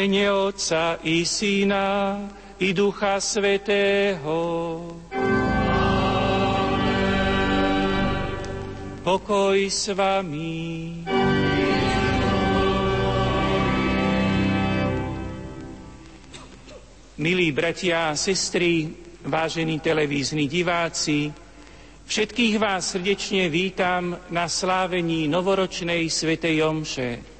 mene Otca i Syna i Ducha Svetého. Pokoj s vami. Milí bratia a sestry, vážení televízni diváci, všetkých vás srdečne vítam na slávení novoročnej svetej Omše.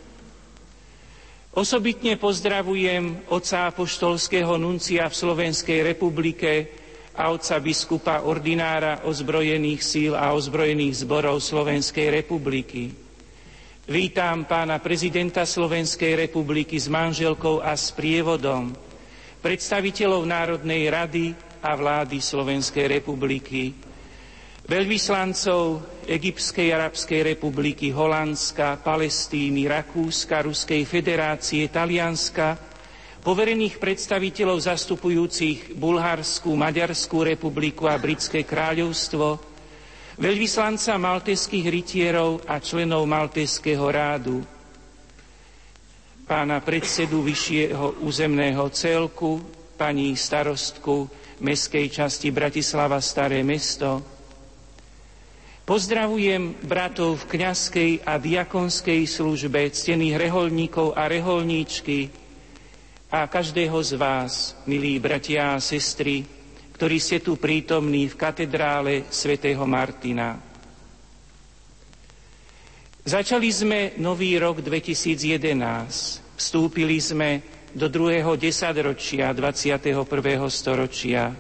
Osobitne pozdravujem oca apoštolského nuncia v Slovenskej republike a otca biskupa ordinára ozbrojených síl a ozbrojených zborov Slovenskej republiky. Vítam pána prezidenta Slovenskej republiky s manželkou a s prievodom, predstaviteľov Národnej rady a vlády Slovenskej republiky, veľvyslancov Egyptskej arabskej republiky, Holandska, Palestíny, Rakúska, Ruskej federácie, Talianska, poverených predstaviteľov zastupujúcich Bulharskú, Maďarskú republiku a Britské kráľovstvo, veľvyslanca malteských rytierov a členov Malteského rádu, pána predsedu vyššieho územného celku, pani starostku meskej časti Bratislava Staré mesto. Pozdravujem bratov v kňazskej a diakonskej službe, ctených reholníkov a reholníčky a každého z vás, milí bratia a sestry, ktorí ste tu prítomní v katedrále svätého Martina. Začali sme nový rok 2011. Vstúpili sme do druhého desaťročia 21. storočia.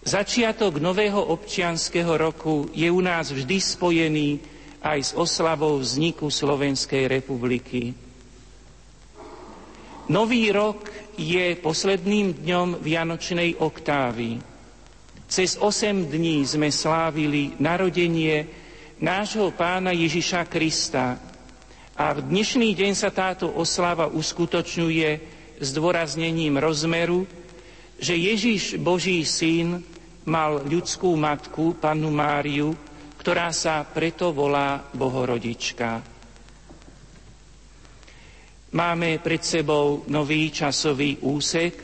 Začiatok nového občianského roku je u nás vždy spojený aj s oslavou vzniku Slovenskej republiky. Nový rok je posledným dňom Vianočnej oktávy. Cez 8 dní sme slávili narodenie nášho pána Ježiša Krista. A v dnešný deň sa táto oslava uskutočňuje s dôraznením rozmeru, že Ježiš Boží syn mal ľudskú matku, pannu Máriu, ktorá sa preto volá Bohorodička. Máme pred sebou nový časový úsek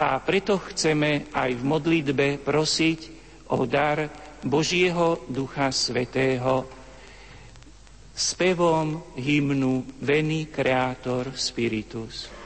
a preto chceme aj v modlitbe prosiť o dar Božieho Ducha Svetého spevom hymnu Veni Creator Spiritus.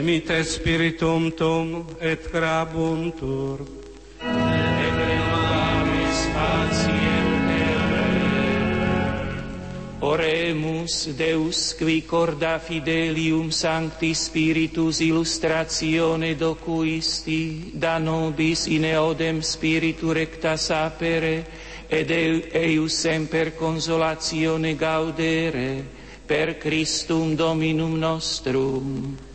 Emite spiritum tum et crabuntur. Et renovabis patiem Oremus Deus qui corda fidelium sancti spiritus illustratione docuisti da nobis in eodem spiritu recta sapere ed eius semper consolatione gaudere per Christum Dominum nostrum.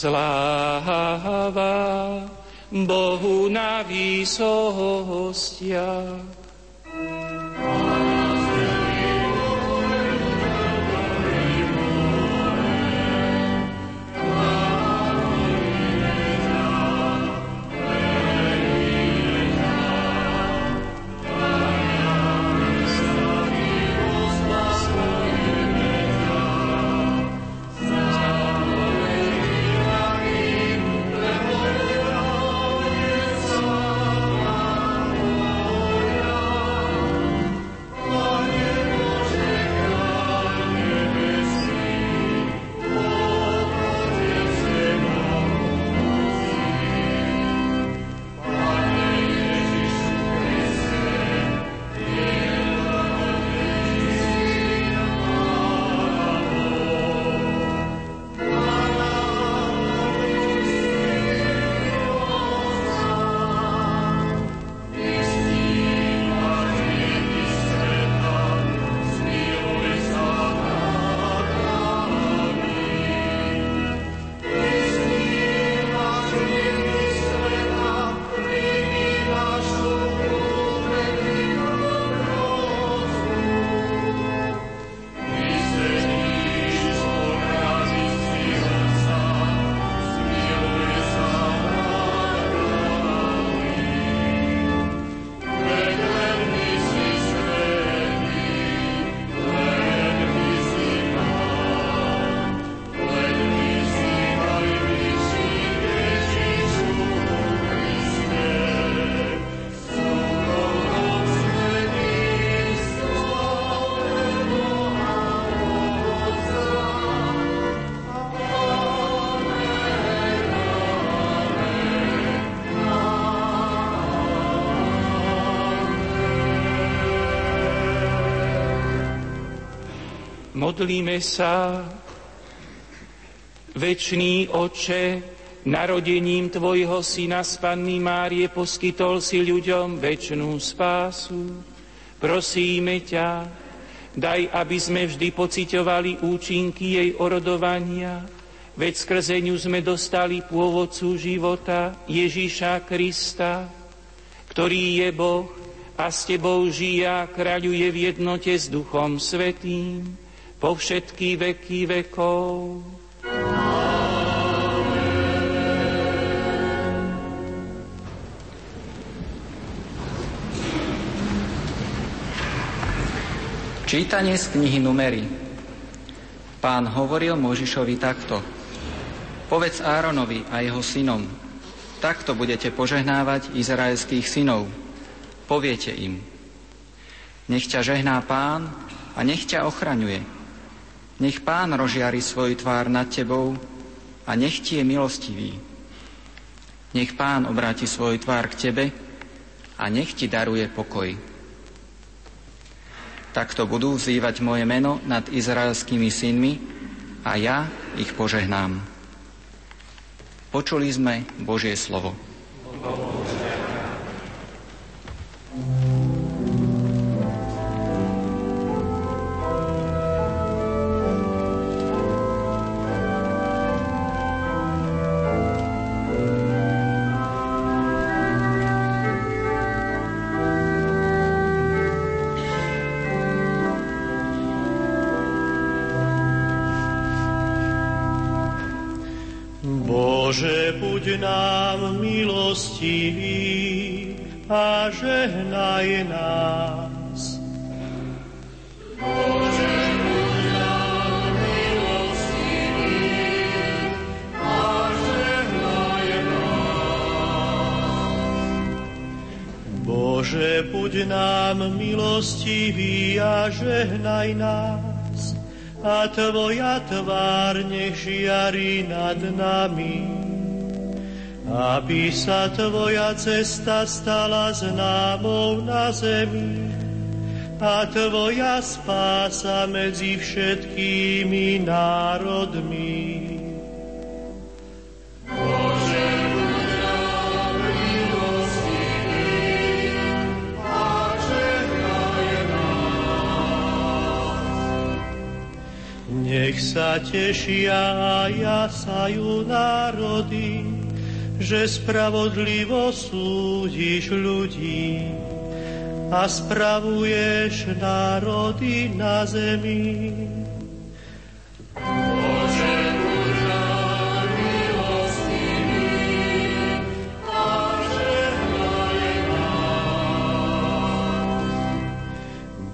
Slava Bohu na výsostiach. Modlíme sa, Večný Oče, narodením Tvojho Syna z Panny Márie poskytol si ľuďom večnú spásu. Prosíme ťa, daj, aby sme vždy pociťovali účinky jej orodovania, veď skrze ňu sme dostali pôvodcu života Ježíša Krista, ktorý je Boh a s Tebou žije a kráľuje v jednote s Duchom Svetým, po všetky veky vekov. Čítanie z knihy Numery. Pán hovoril Možišovi takto. Povedz Áronovi a jeho synom, takto budete požehnávať izraelských synov. Poviete im, nech ťa žehná pán a nech ťa ochraňuje. Nech pán rozžiari svoj tvár nad tebou a nech ti je milostivý. Nech pán obráti svoj tvár k tebe a nech ti daruje pokoj. Takto budú vzývať moje meno nad izraelskými synmi a ja ich požehnám. Počuli sme Božie slovo. buď Aby sa Tvoja cesta stala známou na zemi a Tvoja spása medzi všetkými národmi. Nech sa tešia a jasajú národy, že spravodlivo súdiš ľudí a spravuješ národy na zemi.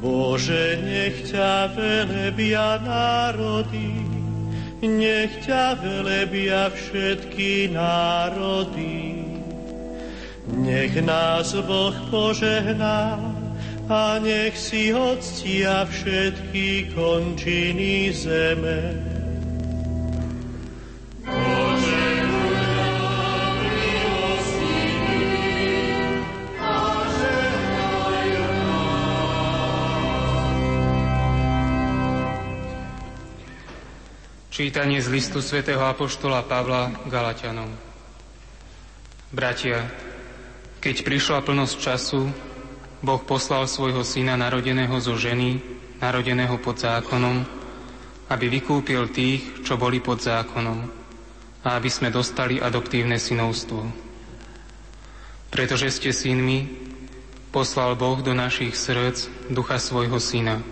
Bože, nech ťa velebia národy, nech ťa velebia všetky národy. Nech nás Boh požehná a nech si odstia všetky končiny zeme. Čítanie z listu svätého Apoštola Pavla Galatianom. Bratia, keď prišla plnosť času, Boh poslal svojho syna narodeného zo ženy, narodeného pod zákonom, aby vykúpil tých, čo boli pod zákonom, a aby sme dostali adoptívne synovstvo. Pretože ste synmi, poslal Boh do našich srdc ducha svojho syna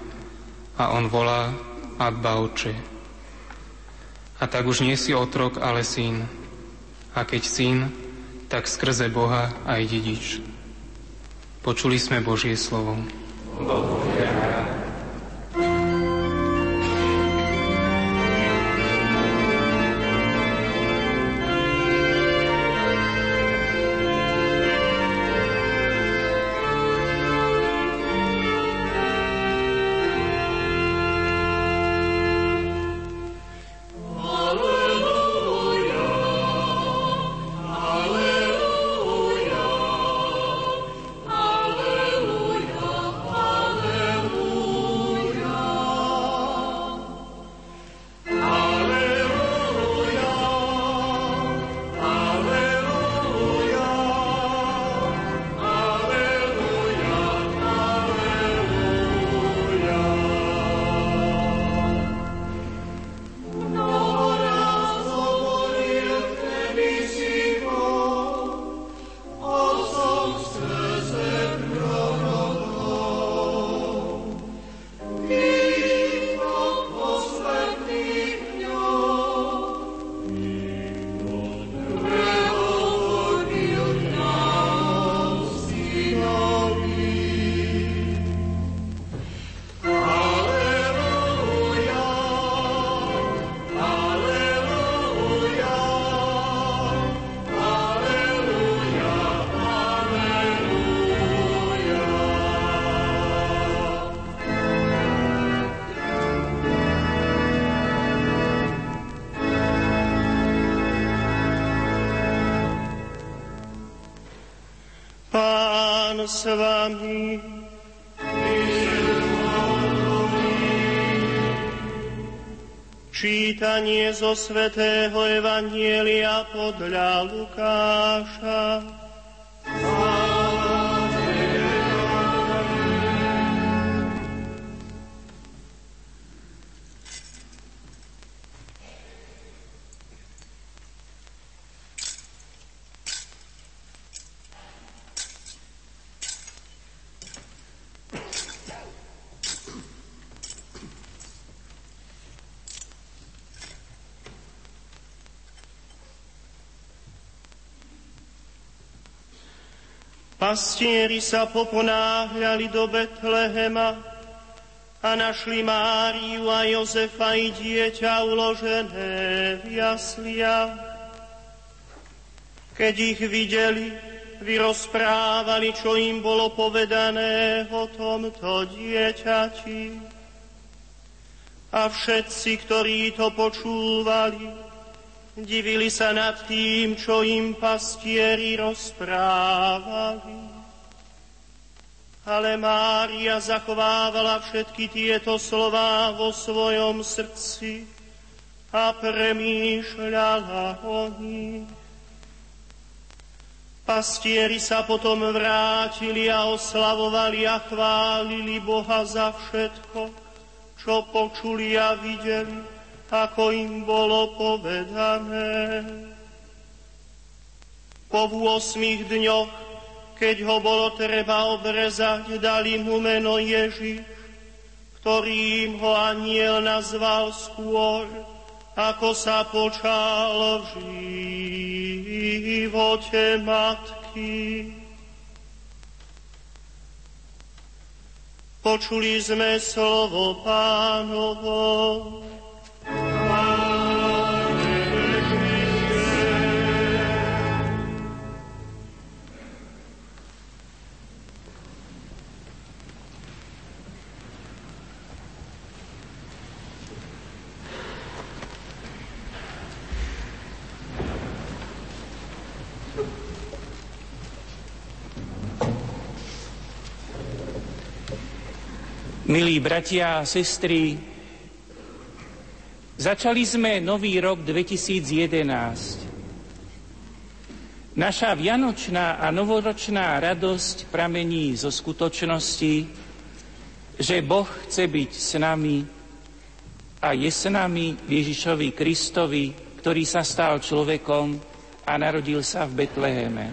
a on volá Abba Oče. A tak už nie si otrok, ale syn. A keď syn, tak skrze Boha aj dedič. Počuli sme Božie slovo. Bohu Svetého Evanielia podľa Pastieri sa poponáhľali do Betlehema a našli Máriu a Jozefa i dieťa uložené v jasliach. Keď ich videli, vyrozprávali, čo im bolo povedané o tomto dieťati. A všetci, ktorí to počúvali, divili sa nad tým, čo im pastieri rozprávali. Ale Mária zachovávala všetky tieto slová vo svojom srdci a premýšľala o nich. Pastieri sa potom vrátili a oslavovali a chválili Boha za všetko, čo počuli a videli, ako im bolo povedané. Po 8 dňoch keď ho bolo treba obrezať, dali mu meno Ježiš, ktorým ho aniel nazval skôr, ako sa počal v živote matky. Počuli sme slovo pánovo. Milí bratia a sestry, začali sme nový rok 2011. Naša vianočná a novoročná radosť pramení zo skutočnosti, že Boh chce byť s nami a je s nami Ježišovi Kristovi, ktorý sa stal človekom a narodil sa v Betleheme.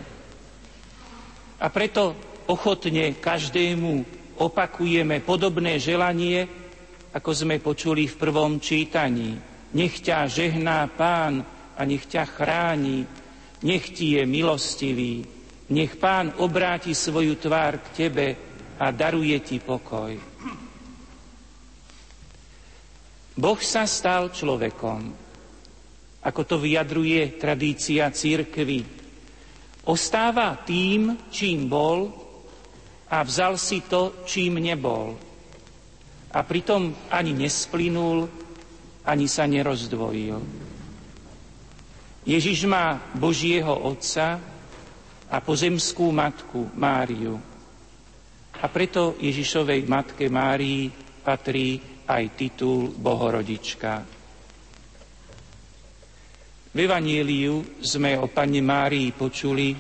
A preto ochotne každému opakujeme podobné želanie, ako sme počuli v prvom čítaní. Nech ťa žehná pán a nech ťa chráni, nech ti je milostivý, nech pán obráti svoju tvár k tebe a daruje ti pokoj. Boh sa stal človekom, ako to vyjadruje tradícia církvy. Ostáva tým, čím bol a vzal si to, čím nebol. A pritom ani nesplynul, ani sa nerozdvojil. Ježiš má Božieho Otca a pozemskú matku Máriu. A preto Ježišovej matke Márii patrí aj titul Bohorodička. V Evangeliu sme o Pane Márii počuli,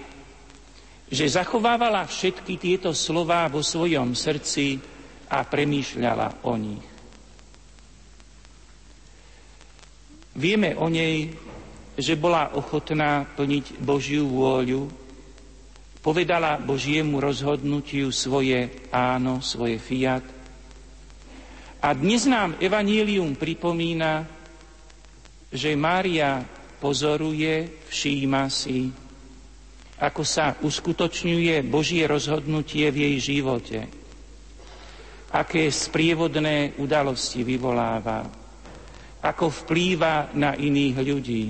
že zachovávala všetky tieto slová vo svojom srdci a premýšľala o nich. Vieme o nej, že bola ochotná plniť Božiu vôľu, povedala Božiemu rozhodnutiu svoje áno, svoje fiat. A dnes nám Evanílium pripomína, že Mária pozoruje, všíma si, ako sa uskutočňuje Božie rozhodnutie v jej živote, aké sprievodné udalosti vyvoláva, ako vplýva na iných ľudí,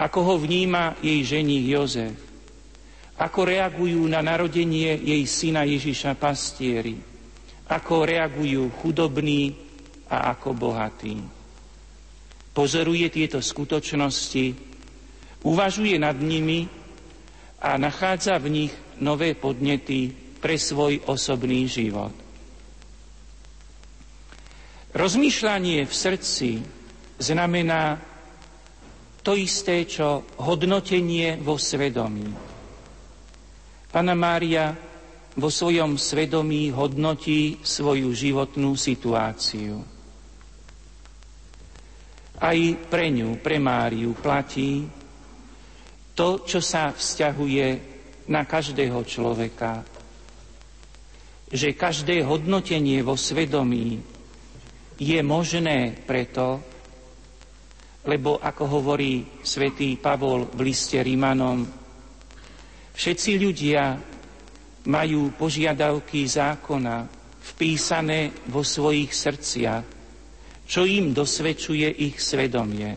ako ho vníma jej ženích Jozef, ako reagujú na narodenie jej syna Ježiša pastieri, ako reagujú chudobní a ako bohatí. Pozoruje tieto skutočnosti, uvažuje nad nimi a nachádza v nich nové podnety pre svoj osobný život. Rozmýšľanie v srdci znamená to isté, čo hodnotenie vo svedomí. Pana Mária vo svojom svedomí hodnotí svoju životnú situáciu. Aj pre ňu, pre Máriu, platí, to, čo sa vzťahuje na každého človeka. Že každé hodnotenie vo svedomí je možné preto, lebo ako hovorí svätý Pavol v liste Rimanom, všetci ľudia majú požiadavky zákona vpísané vo svojich srdciach, čo im dosvedčuje ich svedomie.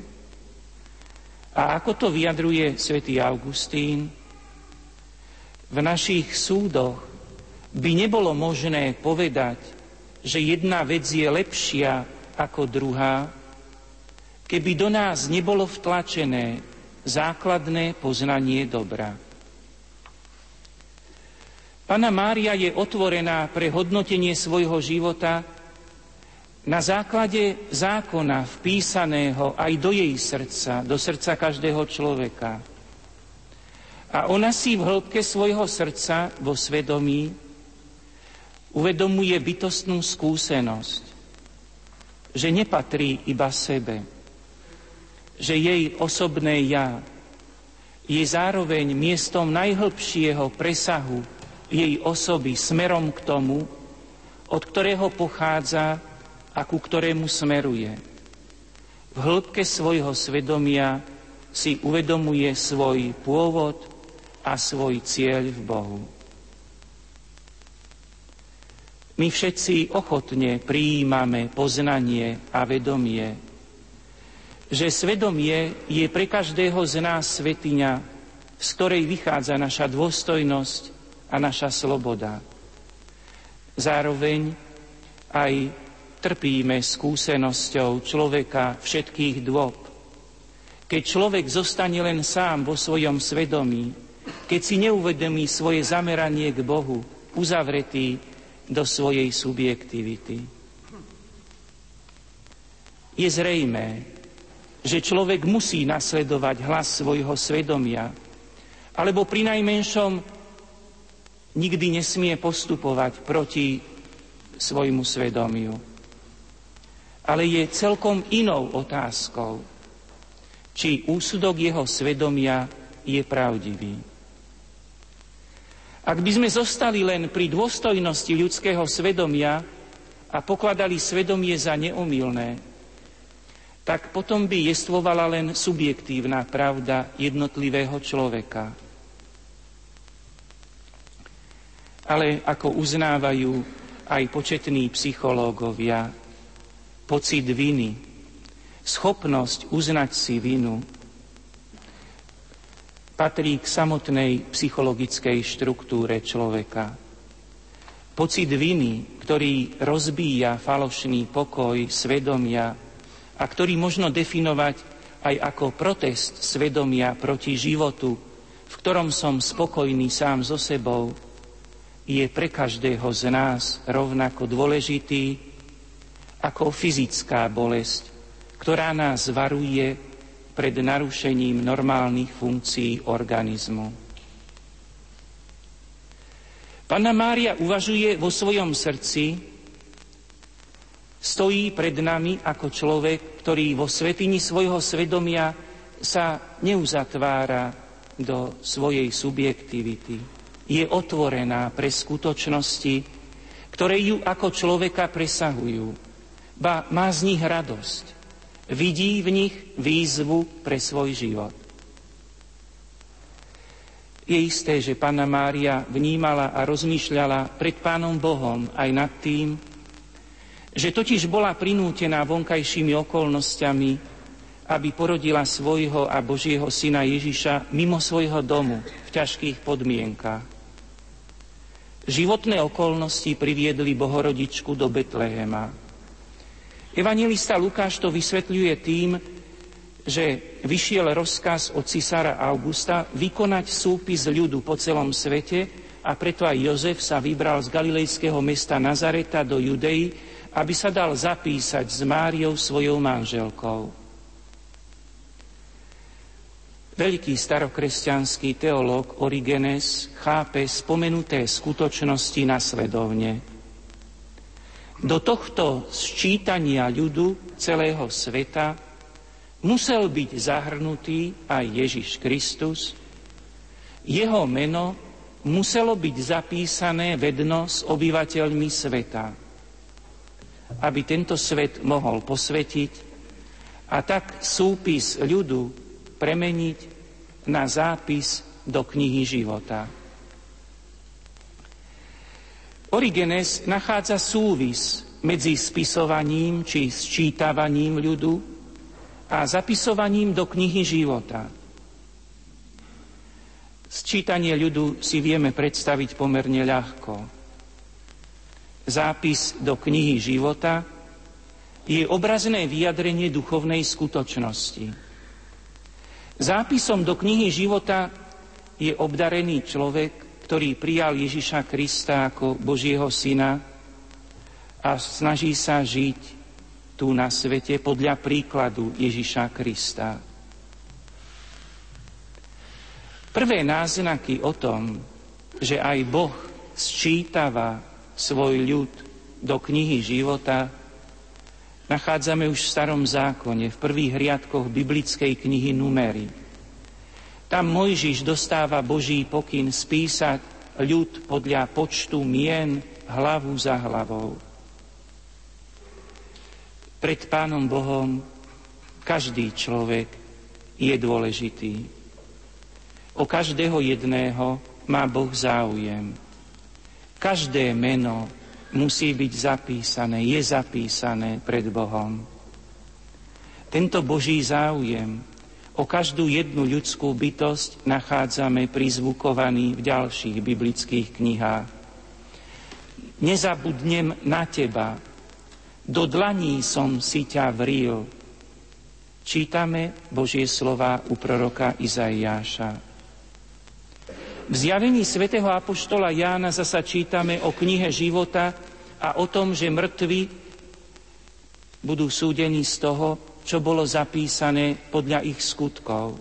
A ako to vyjadruje svätý Augustín, v našich súdoch by nebolo možné povedať, že jedna vec je lepšia ako druhá, keby do nás nebolo vtlačené základné poznanie dobra. Pana Mária je otvorená pre hodnotenie svojho života na základe zákona vpísaného aj do jej srdca, do srdca každého človeka. A ona si v hĺbke svojho srdca vo svedomí uvedomuje bytostnú skúsenosť, že nepatrí iba sebe, že jej osobné ja je zároveň miestom najhlbšieho presahu jej osoby smerom k tomu, od ktorého pochádza a ku ktorému smeruje. V hĺbke svojho svedomia si uvedomuje svoj pôvod a svoj cieľ v Bohu. My všetci ochotne prijímame poznanie a vedomie, že svedomie je pre každého z nás svetiňa, z ktorej vychádza naša dôstojnosť a naša sloboda. Zároveň aj trpíme skúsenosťou človeka všetkých dôb. Keď človek zostane len sám vo svojom svedomí, keď si neuvedomí svoje zameranie k Bohu, uzavretý do svojej subjektivity. Je zrejmé, že človek musí nasledovať hlas svojho svedomia, alebo pri najmenšom nikdy nesmie postupovať proti svojmu svedomiu ale je celkom inou otázkou, či úsudok jeho svedomia je pravdivý. Ak by sme zostali len pri dôstojnosti ľudského svedomia a pokladali svedomie za neomilné, tak potom by jestvovala len subjektívna pravda jednotlivého človeka. Ale ako uznávajú aj početní psychológovia, pocit viny, schopnosť uznať si vinu, patrí k samotnej psychologickej štruktúre človeka. Pocit viny, ktorý rozbíja falošný pokoj svedomia a ktorý možno definovať aj ako protest svedomia proti životu, v ktorom som spokojný sám so sebou, je pre každého z nás rovnako dôležitý ako fyzická bolesť, ktorá nás varuje pred narušením normálnych funkcií organizmu. Panna Mária uvažuje vo svojom srdci, stojí pred nami ako človek, ktorý vo svetini svojho svedomia sa neuzatvára do svojej subjektivity. Je otvorená pre skutočnosti, ktoré ju ako človeka presahujú ba má z nich radosť. Vidí v nich výzvu pre svoj život. Je isté, že Panna Mária vnímala a rozmýšľala pred Pánom Bohom aj nad tým, že totiž bola prinútená vonkajšími okolnostiami, aby porodila svojho a Božieho syna Ježiša mimo svojho domu v ťažkých podmienkach. Životné okolnosti priviedli Bohorodičku do Betlehema. Evangelista Lukáš to vysvetľuje tým, že vyšiel rozkaz od cisára Augusta vykonať súpis ľudu po celom svete a preto aj Jozef sa vybral z galilejského mesta Nazareta do Judei, aby sa dal zapísať s Máriou svojou manželkou. Veľký starokresťanský teológ Origenes chápe spomenuté skutočnosti nasledovne. Do tohto sčítania ľudu celého sveta musel byť zahrnutý aj Ježiš Kristus. Jeho meno muselo byť zapísané vedno s obyvateľmi sveta, aby tento svet mohol posvetiť a tak súpis ľudu premeniť na zápis do knihy života. Origenes nachádza súvis medzi spisovaním či sčítavaním ľudu a zapisovaním do knihy života. Sčítanie ľudu si vieme predstaviť pomerne ľahko. Zápis do knihy života je obrazné vyjadrenie duchovnej skutočnosti. Zápisom do knihy života je obdarený človek, ktorý prijal Ježiša Krista ako Božieho syna a snaží sa žiť tu na svete podľa príkladu Ježiša Krista. Prvé náznaky o tom, že aj Boh sčítava svoj ľud do knihy života, nachádzame už v starom zákone, v prvých riadkoch biblickej knihy Numery. Tam Mojžiš dostáva Boží pokyn spísať ľud podľa počtu mien hlavu za hlavou. Pred Pánom Bohom každý človek je dôležitý. O každého jedného má Boh záujem. Každé meno musí byť zapísané, je zapísané pred Bohom. Tento Boží záujem o každú jednu ľudskú bytosť nachádzame prizvukovaný v ďalších biblických knihách. Nezabudnem na teba, do dlaní som si ťa vril. Čítame Božie slova u proroka Izaiáša. V zjavení svätého Apoštola Jána zasa čítame o knihe života a o tom, že mŕtvi budú súdení z toho, čo bolo zapísané podľa ich skutkov.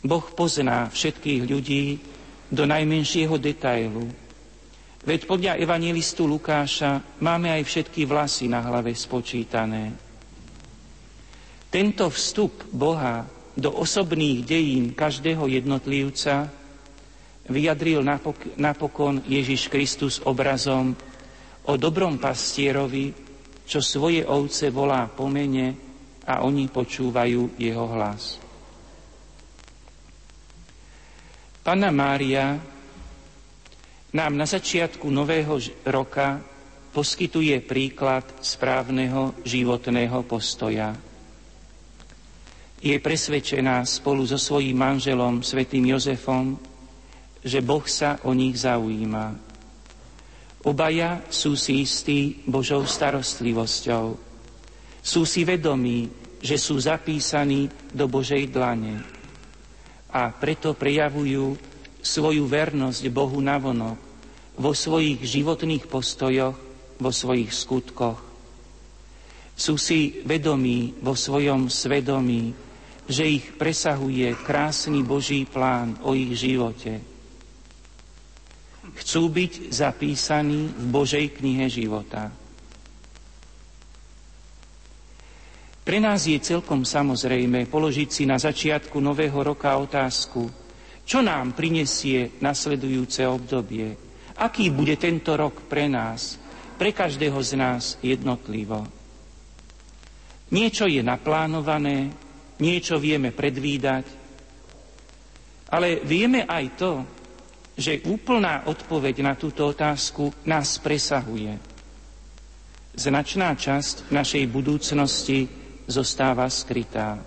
Boh pozná všetkých ľudí do najmenšieho detailu. Veď podľa evangelistu Lukáša máme aj všetky vlasy na hlave spočítané. Tento vstup Boha do osobných dejín každého jednotlivca vyjadril napokon Ježiš Kristus obrazom o dobrom pastierovi, čo svoje ovce volá po mene a oni počúvajú jeho hlas. Pana Mária nám na začiatku nového roka poskytuje príklad správneho životného postoja je presvedčená spolu so svojím manželom, svetým Jozefom, že Boh sa o nich zaujíma. Obaja sú si istí Božou starostlivosťou. Sú si vedomí, že sú zapísaní do Božej dlane. A preto prejavujú svoju vernosť Bohu navonok vo svojich životných postojoch, vo svojich skutkoch. Sú si vedomí vo svojom svedomí, že ich presahuje krásny Boží plán o ich živote. Chcú byť zapísaní v Božej knihe života. Pre nás je celkom samozrejme položiť si na začiatku nového roka otázku, čo nám prinesie nasledujúce obdobie, aký bude tento rok pre nás, pre každého z nás jednotlivo. Niečo je naplánované, niečo vieme predvídať, ale vieme aj to, že úplná odpoveď na túto otázku nás presahuje. Značná časť našej budúcnosti zostáva skrytá.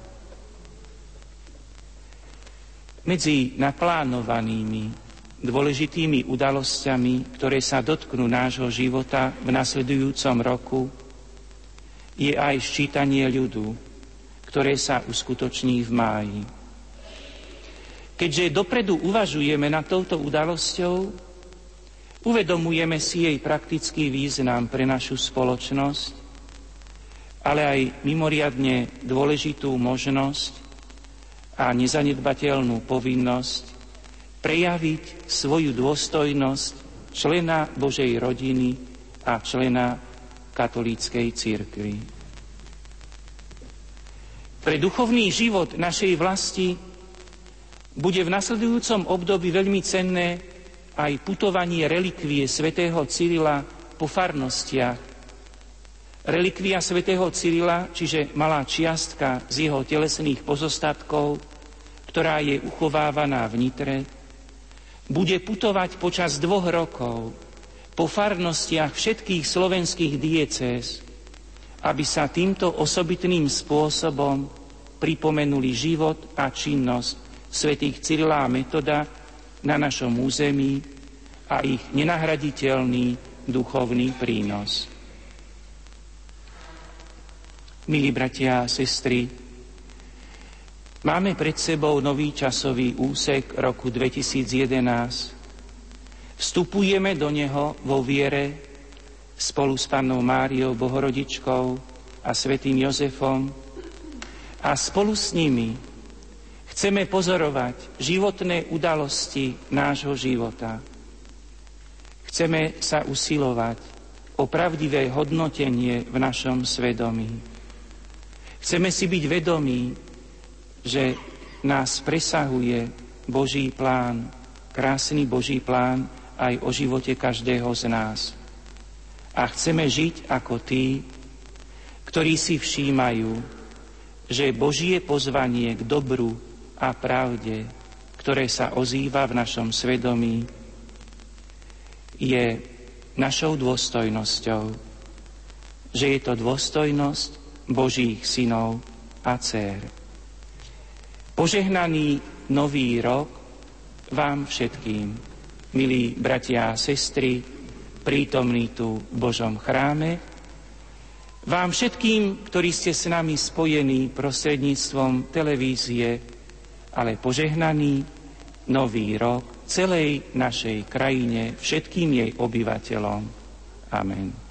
Medzi naplánovanými dôležitými udalosťami, ktoré sa dotknú nášho života v nasledujúcom roku, je aj ščítanie ľudu, ktoré sa uskutoční v máji. Keďže dopredu uvažujeme nad touto udalosťou, uvedomujeme si jej praktický význam pre našu spoločnosť, ale aj mimoriadne dôležitú možnosť a nezanedbateľnú povinnosť prejaviť svoju dôstojnosť člena Božej rodiny a člena katolíckej církvy. Pre duchovný život našej vlasti bude v nasledujúcom období veľmi cenné aj putovanie relikvie svätého Cyrila po farnostiach. Relikvia svätého Cyrila, čiže malá čiastka z jeho telesných pozostatkov, ktorá je uchovávaná v Nitre, bude putovať počas dvoch rokov po farnostiach všetkých slovenských diecéz, aby sa týmto osobitným spôsobom pripomenuli život a činnosť svätých Cyrila a Metoda na našom území a ich nenahraditeľný duchovný prínos. Milí bratia a sestry, máme pred sebou nový časový úsek roku 2011. Vstupujeme do neho vo viere spolu s pannou Máriou Bohorodičkou a svätým Jozefom a spolu s nimi chceme pozorovať životné udalosti nášho života. Chceme sa usilovať o pravdivé hodnotenie v našom svedomí. Chceme si byť vedomí, že nás presahuje Boží plán, krásny Boží plán aj o živote každého z nás. A chceme žiť ako tí, ktorí si všímajú, že Božie pozvanie k dobru a pravde, ktoré sa ozýva v našom svedomí, je našou dôstojnosťou. Že je to dôstojnosť Božích synov a dcer. Požehnaný nový rok vám všetkým, milí bratia a sestry, prítomní tu v Božom chráme, vám všetkým, ktorí ste s nami spojení prostredníctvom televízie, ale požehnaný nový rok celej našej krajine, všetkým jej obyvateľom. Amen.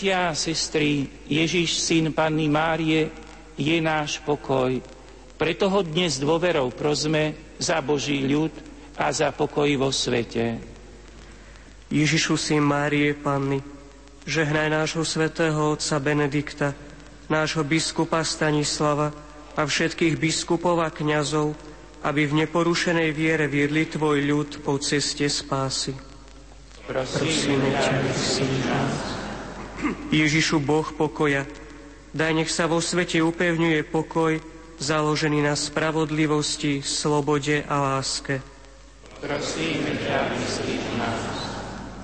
Bratia a sestry, Ježiš, syn Panny Márie, je náš pokoj. Preto ho dnes dôverou prozme za Boží ľud a za pokoj vo svete. Ježišu, syn Márie Panny, žehnaj nášho svätého otca Benedikta, nášho biskupa Stanislava a všetkých biskupov a kňazov, aby v neporušenej viere viedli Tvoj ľud po ceste spásy. Prosíme ťa, nás. Ježišu Boh pokoja, daj nech sa vo svete upevňuje pokoj, založený na spravodlivosti, slobode a láske. Prosíme ťa, nás.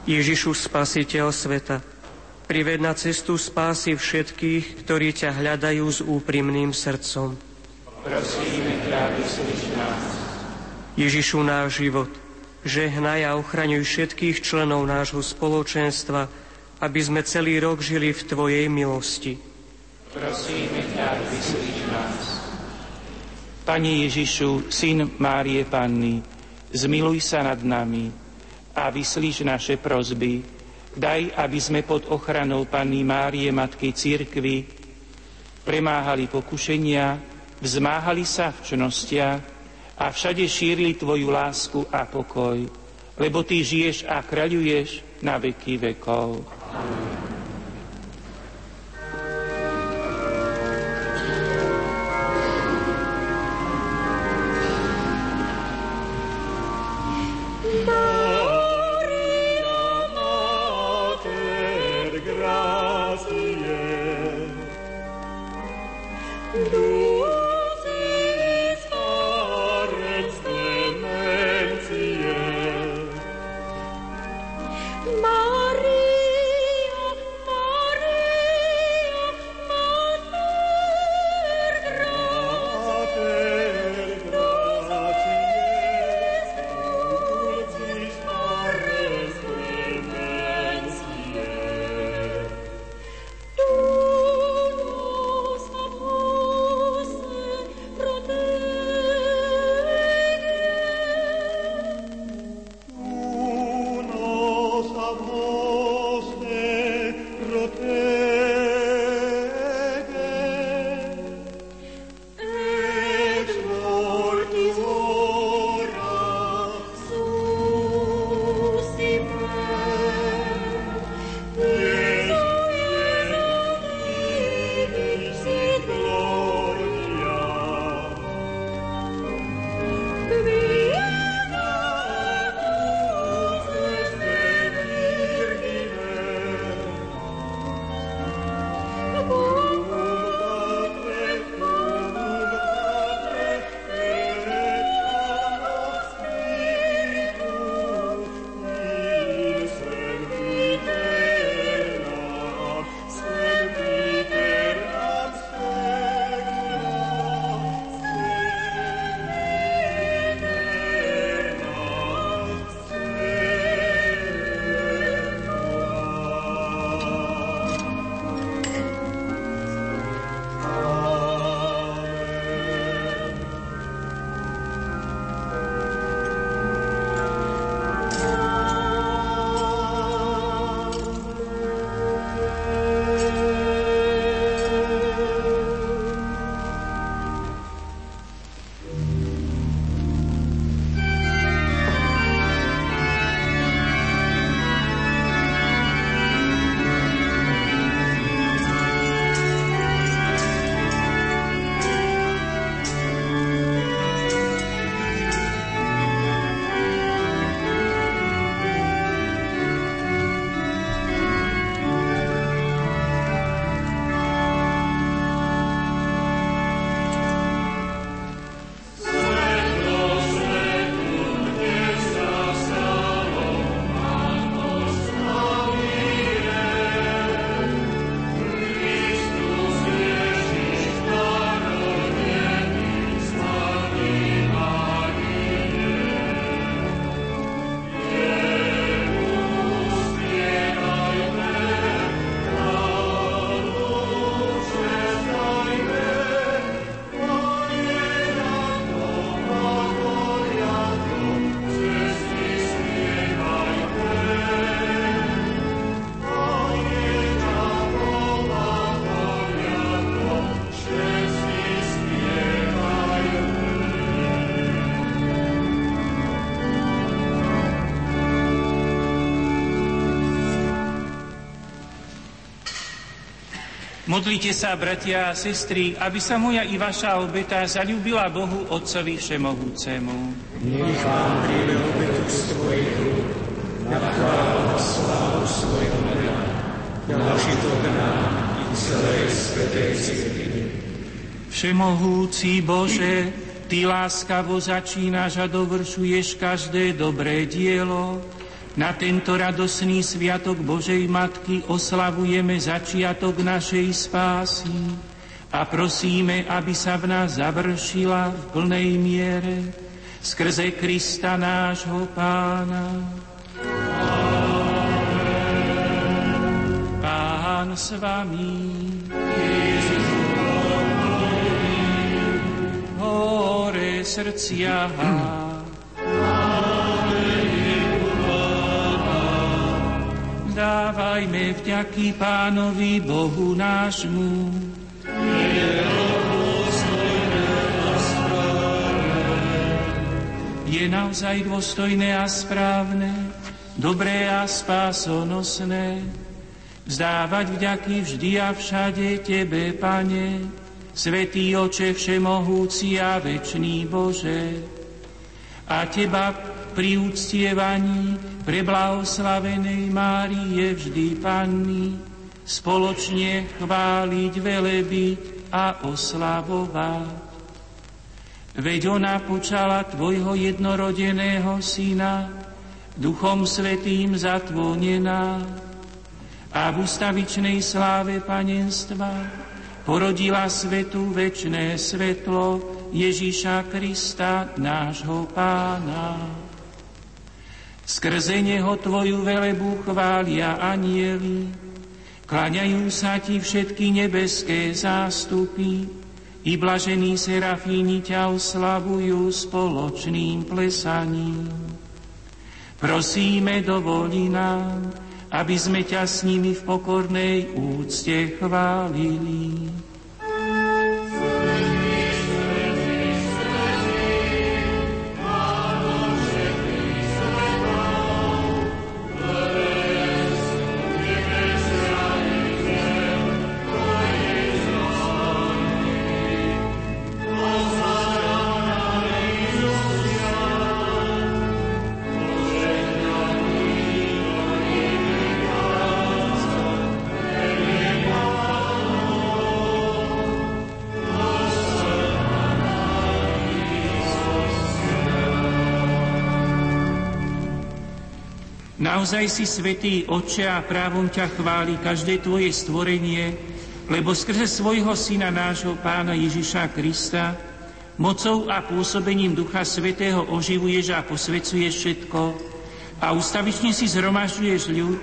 Ježišu, Spasiteľ sveta, prived na cestu spásy všetkých, ktorí ťa hľadajú s úprimným srdcom. Prosíme ťa, vyslíš nás. Ježišu, náš život, žehnaj a ochraňuj všetkých členov nášho spoločenstva, aby sme celý rok žili v Tvojej milosti. Prosíme ťa, vyslíš nás. Pani Ježišu, Syn Márie Panny, zmiluj sa nad nami a vyslíš naše prozby. Daj, aby sme pod ochranou Panny Márie, Matky Církvy, premáhali pokušenia, vzmáhali sa v čnostiach a všade šírili Tvoju lásku a pokoj, lebo Ty žiješ a kráľuješ na veky vekov. Amen. Modlite sa, bratia a sestry, aby sa moja i vaša obeta zalúbila Bohu Otcovi Všemohúcemu. Nech vám príjme obetu z Tvojich rúk, na chválu a slávu svojho mena, na užitok nám i celej svetej cirkvi. Všemohúci Bože, Ty láskavo začínaš a dovršuješ každé dobré dielo, na tento radosný sviatok Božej Matky oslavujeme začiatok našej spásy a prosíme, aby sa v nás završila v plnej miere skrze Krista nášho Pána. Pán s vami. Hore srdcia Dávajme vďaky Pánovi Bohu nášmu. Je naozaj dôstojné a správne, dobré a spásonosné, Vzdávať vďaky vždy a všade Tebe, Pane, Svetý Oče Všemohúci a Večný Bože. A Teba pri úctievaní preblahoslavenej Márie vždy Panny, spoločne chváliť, velebiť a oslavovať. Veď ona počala Tvojho jednorodeného syna, Duchom Svetým zatvonená a v ustavičnej sláve panenstva porodila svetu večné svetlo Ježíša Krista, nášho pána. Skrze Neho Tvoju velebu chvália anieli, klaňajú sa Ti všetky nebeské zástupy, i blažení serafíni ťa oslavujú spoločným plesaním. Prosíme, dovoli nám, aby sme ťa s nimi v pokornej úcte chválili. Naozaj si svetý Oče a právom ťa chváli každé tvoje stvorenie, lebo skrze svojho syna nášho pána Ježiša Krista mocou a pôsobením Ducha Svetého oživuješ a posvecuješ všetko a ustavične si zhromažďuješ ľud,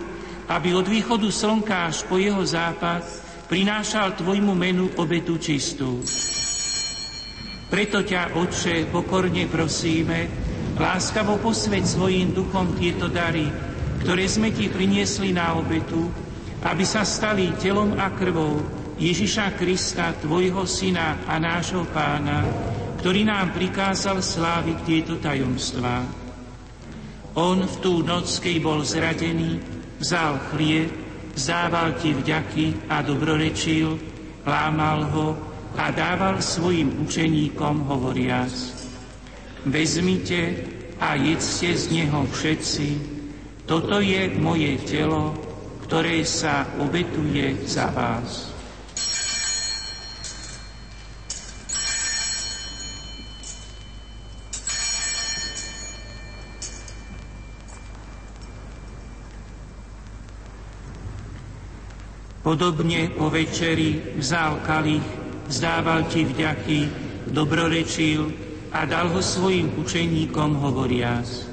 aby od východu slnka až po jeho západ prinášal tvojmu menu obetu čistú. Preto ťa, Otče, pokorne prosíme, láskavo posveď svojim duchom tieto dary, ktoré sme ti priniesli na obetu, aby sa stali telom a krvou Ježiša Krista, tvojho syna a nášho pána, ktorý nám prikázal sláviť tieto tajomstvá. On v tú noc, keď bol zradený, vzal chlieb, vzdával ti vďaky a dobrorečil, lámal ho a dával svojim učeníkom hovoriac. Vezmite a jedzte z neho všetci, toto je moje telo, ktoré sa obetuje za vás. Podobne po večeri vzal kalich, vzdával ti vďaky, dobrorečil a dal ho svojim učeníkom hovoriac.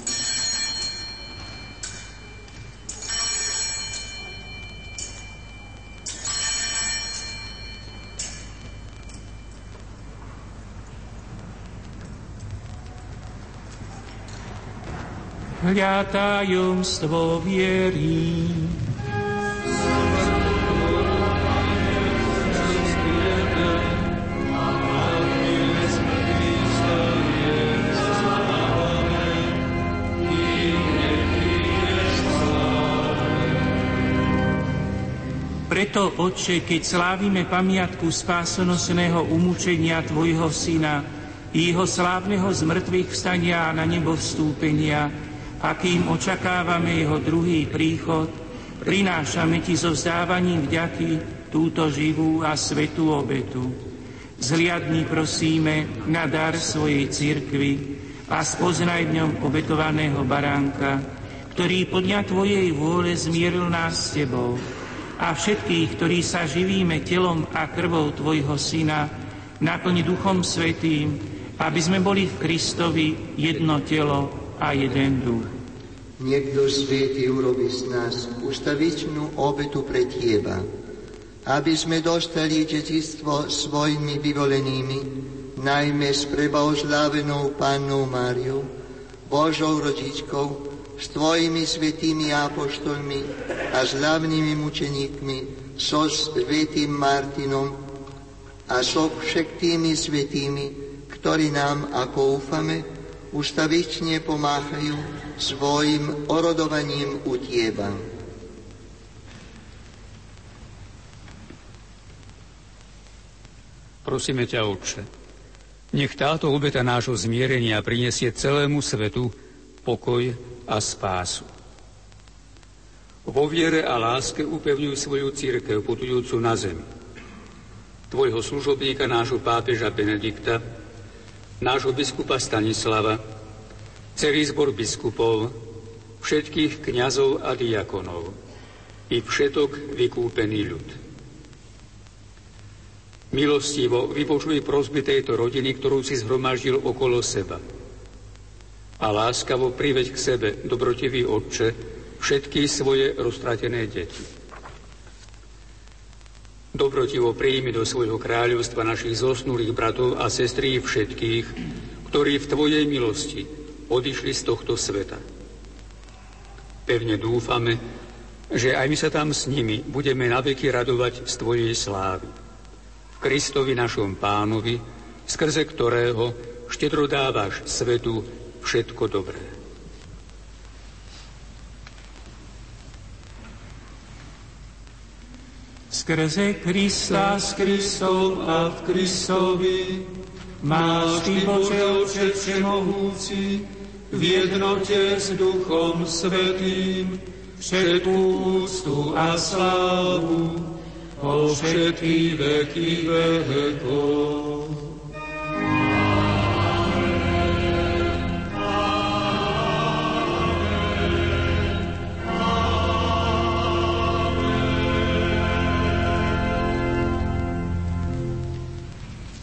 Hľa tajomstvo viery. Preto, Otče, keď slávime pamiatku spásonosného umúčenia Tvojho Syna jeho slávneho zmrtvých vstania a na nebo vstúpenia, akým očakávame jeho druhý príchod, prinášame ti so vzdávaním vďaky túto živú a svetú obetu. Zliadni prosíme na dar svojej cirkvi a spoznaj v ňom obetovaného baránka, ktorý podľa Tvojej vôle zmieril nás s Tebou a všetkých, ktorí sa živíme telom a krvou Tvojho Syna, naplni Duchom Svetým, aby sme boli v Kristovi jedno telo a jeden duch. Niekto svieti urobi z nás ustavičnú obetu pre Teba, aby sme dostali detistvo svojimi vyvolenými, najmä s prebaozlávenou Pannou Máriou, Božou rodičkou, s Tvojimi svetými apoštolmi a s hlavnými mučeníkmi, so svetým Martinom a so všetkými svetými, ktorí nám, ako ufame, ustavične pomáhajú svojim orodovaním u Tieba. Prosíme ťa, Otče, nech táto obeta nášho zmierenia prinesie celému svetu pokoj a spásu. Vo viere a láske upevňuj svoju církev putujúcu na zemi. Tvojho služobníka, nášho pápeža Benedikta, nášho biskupa Stanislava, celý zbor biskupov, všetkých kňazov a diakonov i všetok vykúpený ľud. Milostivo vypočuj prosby tejto rodiny, ktorú si zhromaždil okolo seba. A láskavo priveď k sebe, dobrotivý Otče, všetky svoje roztratené deti. Dobrotivo príjmi do svojho kráľovstva našich zosnulých bratov a sestrí všetkých, ktorí v Tvojej milosti odišli z tohto sveta. Pevne dúfame, že aj my sa tam s nimi budeme naveky radovať z Tvojej slávy. Kristovi našom pánovi, skrze ktorého štedro dávaš svetu všetko dobré. Skrze Krista, s Kristom a v Kristovi máš Ty, Bože Oče Všemohúci, v jednote s Duchom Svetým, všetkú úctu a slávu, po všetky veky vekov.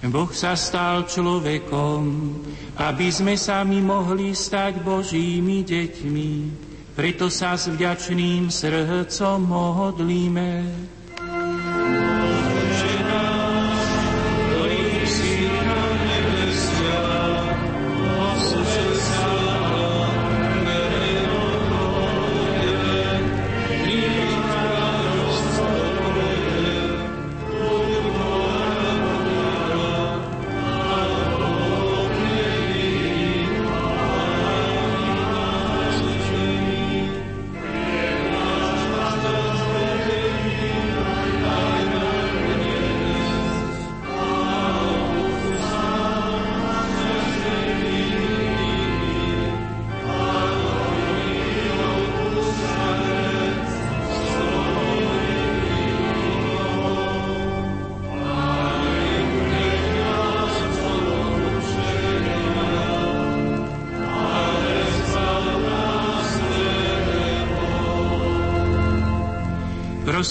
Boh sa stal človekom, aby sme sami mohli stať Božími deťmi. Preto sa s vďačným srdcom modlíme.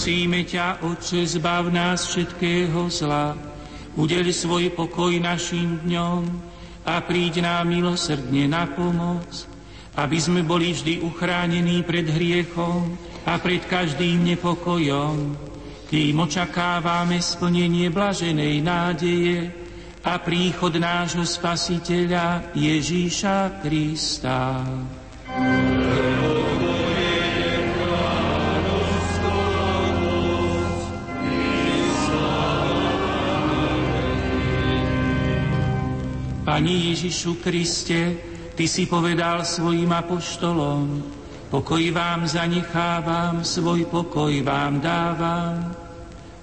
Prosíme ťa, Otče, zbav nás všetkého zla, udeli svoj pokoj našim dňom a príď nám milosrdne na pomoc, aby sme boli vždy uchránení pred hriechom a pred každým nepokojom, kým očakávame splnenie blaženej nádeje a príchod nášho Spasiteľa Ježíša Krista. Pani Ježišu Kriste, Ty si povedal svojim apoštolom, pokoj vám zanechávam, svoj pokoj vám dávam.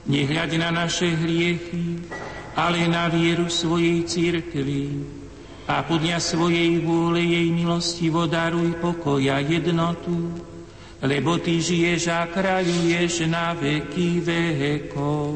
Nehľaď na naše hriechy, ale na vieru svojej církvy a podľa svojej vôle jej milosti vodaruj pokoj a jednotu, lebo Ty žiješ a kráľuješ na veky vekov.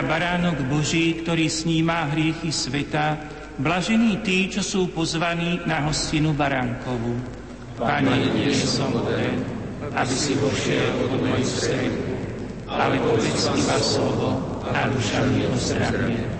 Hľa baránok Boží, ktorý sníma hriechy sveta, blažení tí, čo sú pozvaní na hostinu baránkovú. Pane, nie som hoden, aby si vošiel pod moju strechu, ale povedz iba slovo a duša mi ozdravie.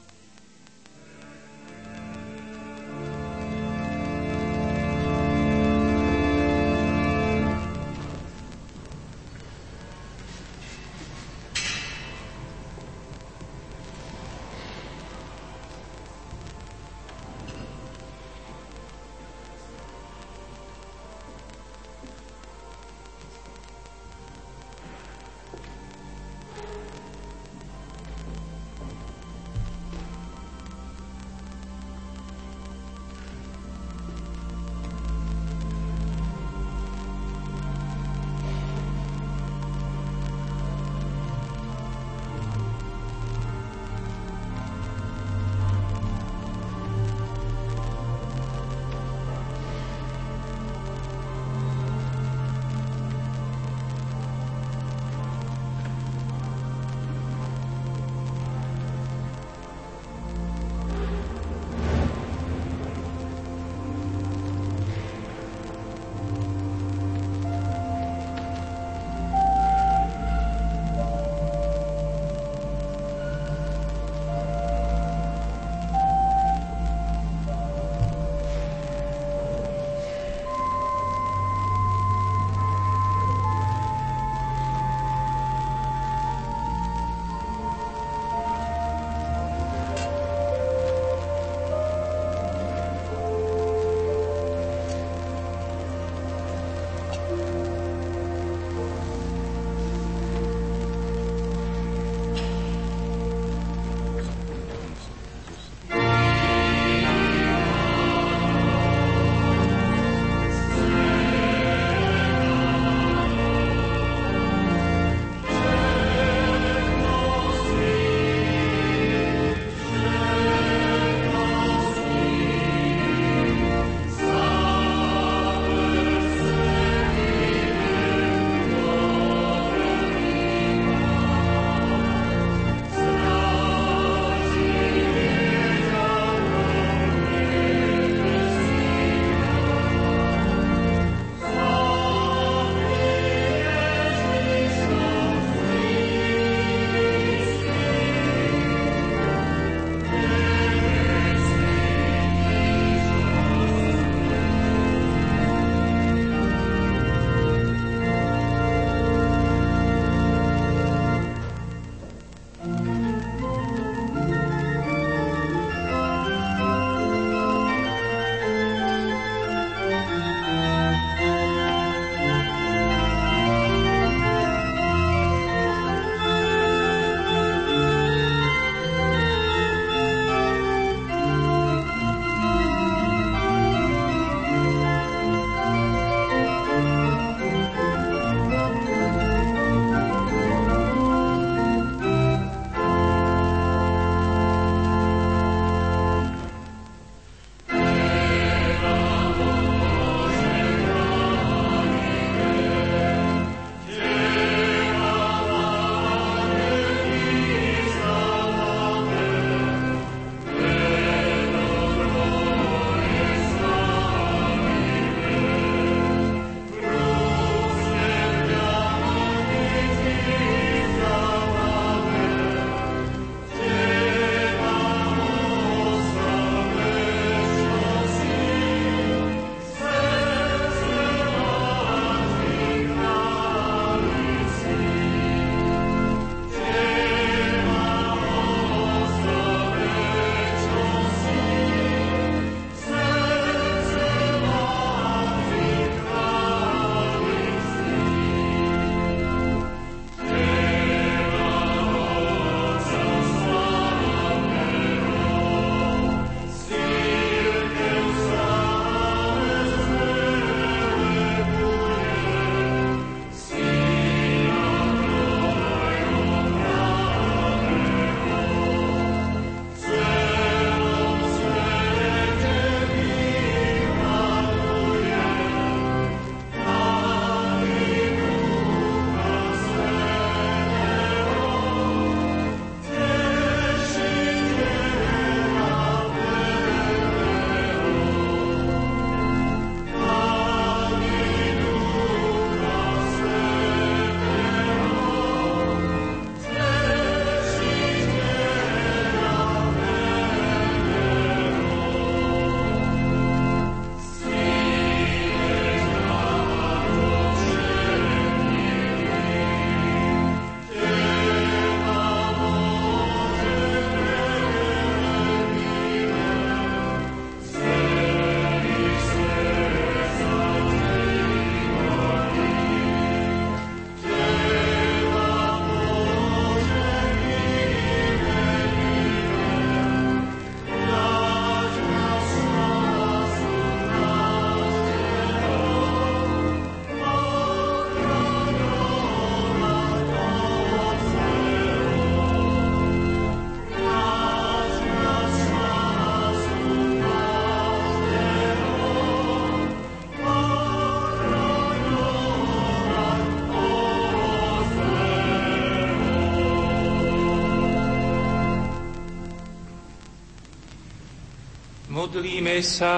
Modlíme sa.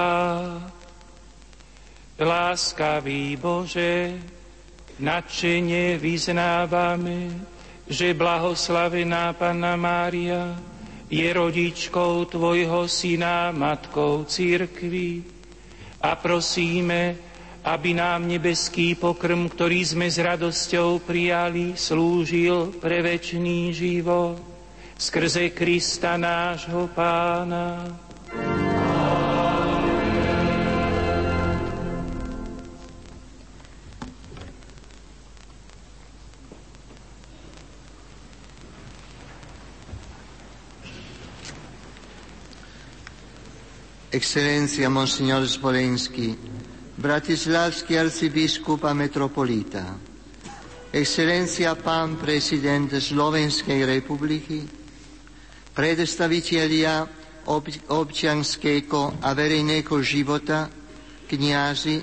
Láskavý Bože, nadšene vyznávame, že blahoslavená Panna Mária je rodičkou Tvojho Syna, Matkou Církvy a prosíme, aby nám nebeský pokrm, ktorý sme s radosťou prijali, slúžil pre večný život skrze Krista nášho Pána. Excelência Monsignor Zvolenský, bratislavský arcibiskup a metropolita, Excelência pán prezident Slovenskej republiky, predstavitelia ob- občianského a verejného života, kniazy,